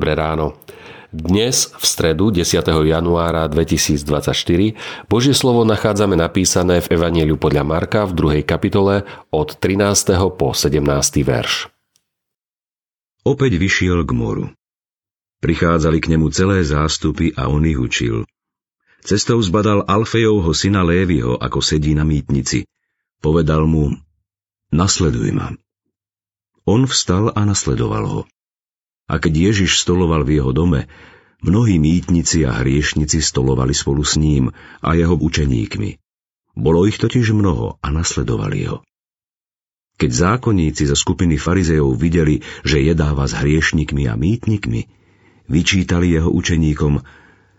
ráno. Dnes, v stredu 10. januára 2024, Božie slovo nachádzame napísané v Evanieliu podľa Marka v 2. kapitole od 13. po 17. verš. Opäť vyšiel k moru. Prichádzali k nemu celé zástupy a on ich učil. Cestou zbadal Alfejovho syna Lévyho, ako sedí na mýtnici. Povedal mu, nasleduj ma. On vstal a nasledoval ho. A keď Ježiš stoloval v jeho dome, mnohí mýtnici a hriešnici stolovali spolu s ním a jeho učeníkmi. Bolo ich totiž mnoho a nasledovali ho. Keď zákonníci zo skupiny farizejov videli, že jedáva s hriešnikmi a mýtnikmi, vyčítali jeho učeníkom,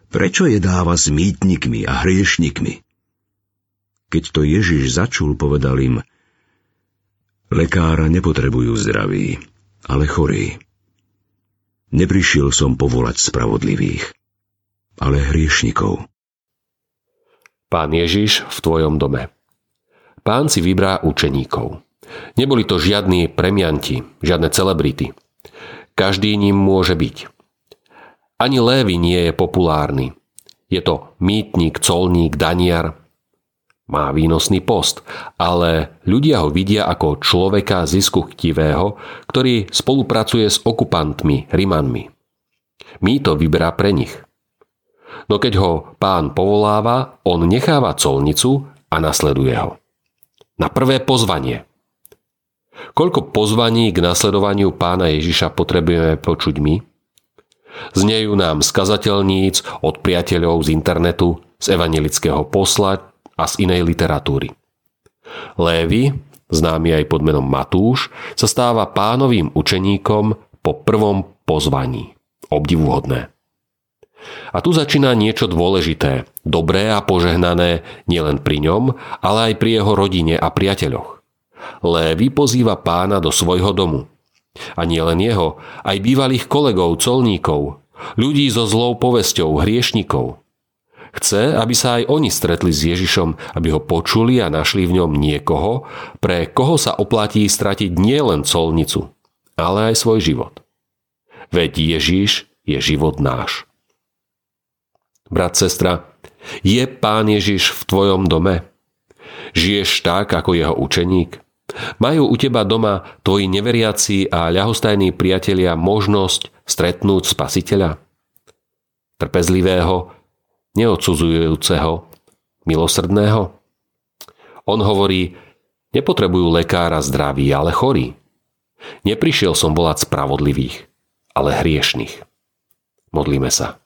prečo jedáva s mýtnikmi a hriešnikmi. Keď to Ježiš začul, povedal im, lekára nepotrebujú zdraví, ale chorí. Neprišiel som povolať spravodlivých, ale hriešnikov. Pán Ježiš v tvojom dome. Pán si vybrá učeníkov. Neboli to žiadni premianti, žiadne celebrity. Každý ním môže byť. Ani Lévy nie je populárny. Je to mýtnik, colník, daniar, má výnosný post, ale ľudia ho vidia ako človeka ziskuchtivého, ktorý spolupracuje s okupantmi, Rimanmi. Mýto vyberá pre nich. No keď ho pán povoláva, on necháva colnicu a nasleduje ho. Na prvé pozvanie. Koľko pozvaní k nasledovaniu pána Ježiša potrebujeme počuť my? Znejú nám skazateľníc od priateľov z internetu, z evangelického posla a z inej literatúry. Lévy, známy aj pod menom Matúš, sa stáva pánovým učeníkom po prvom pozvaní. Obdivuhodné. A tu začína niečo dôležité, dobré a požehnané nielen pri ňom, ale aj pri jeho rodine a priateľoch. Lévy pozýva pána do svojho domu. A nielen jeho, aj bývalých kolegov, colníkov, ľudí so zlou povesťou, hriešnikov – Chce, aby sa aj oni stretli s Ježišom, aby ho počuli a našli v ňom niekoho, pre koho sa oplatí stratiť nielen colnicu, ale aj svoj život. Veď Ježiš je život náš. Brat, sestra, je Pán Ježiš v tvojom dome? Žiješ tak, ako jeho učeník? Majú u teba doma tvoji neveriaci a ľahostajní priatelia možnosť stretnúť spasiteľa? Trpezlivého, neodsudzujúceho, milosrdného? On hovorí, nepotrebujú lekára zdraví, ale chorí. Neprišiel som volať spravodlivých, ale hriešných. Modlíme sa.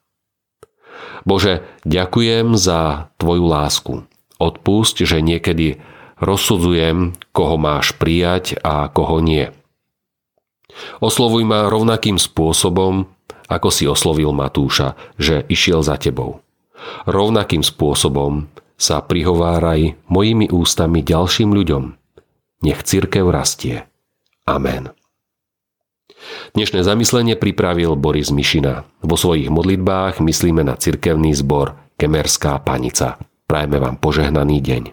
Bože, ďakujem za Tvoju lásku. Odpusť, že niekedy rozsudzujem, koho máš prijať a koho nie. Oslovuj ma rovnakým spôsobom, ako si oslovil Matúša, že išiel za Tebou. Rovnakým spôsobom sa prihováraj mojimi ústami ďalším ľuďom. Nech církev rastie. Amen. Dnešné zamyslenie pripravil Boris Mišina. Vo svojich modlitbách myslíme na cirkevný zbor Kemerská panica. Prajme vám požehnaný deň.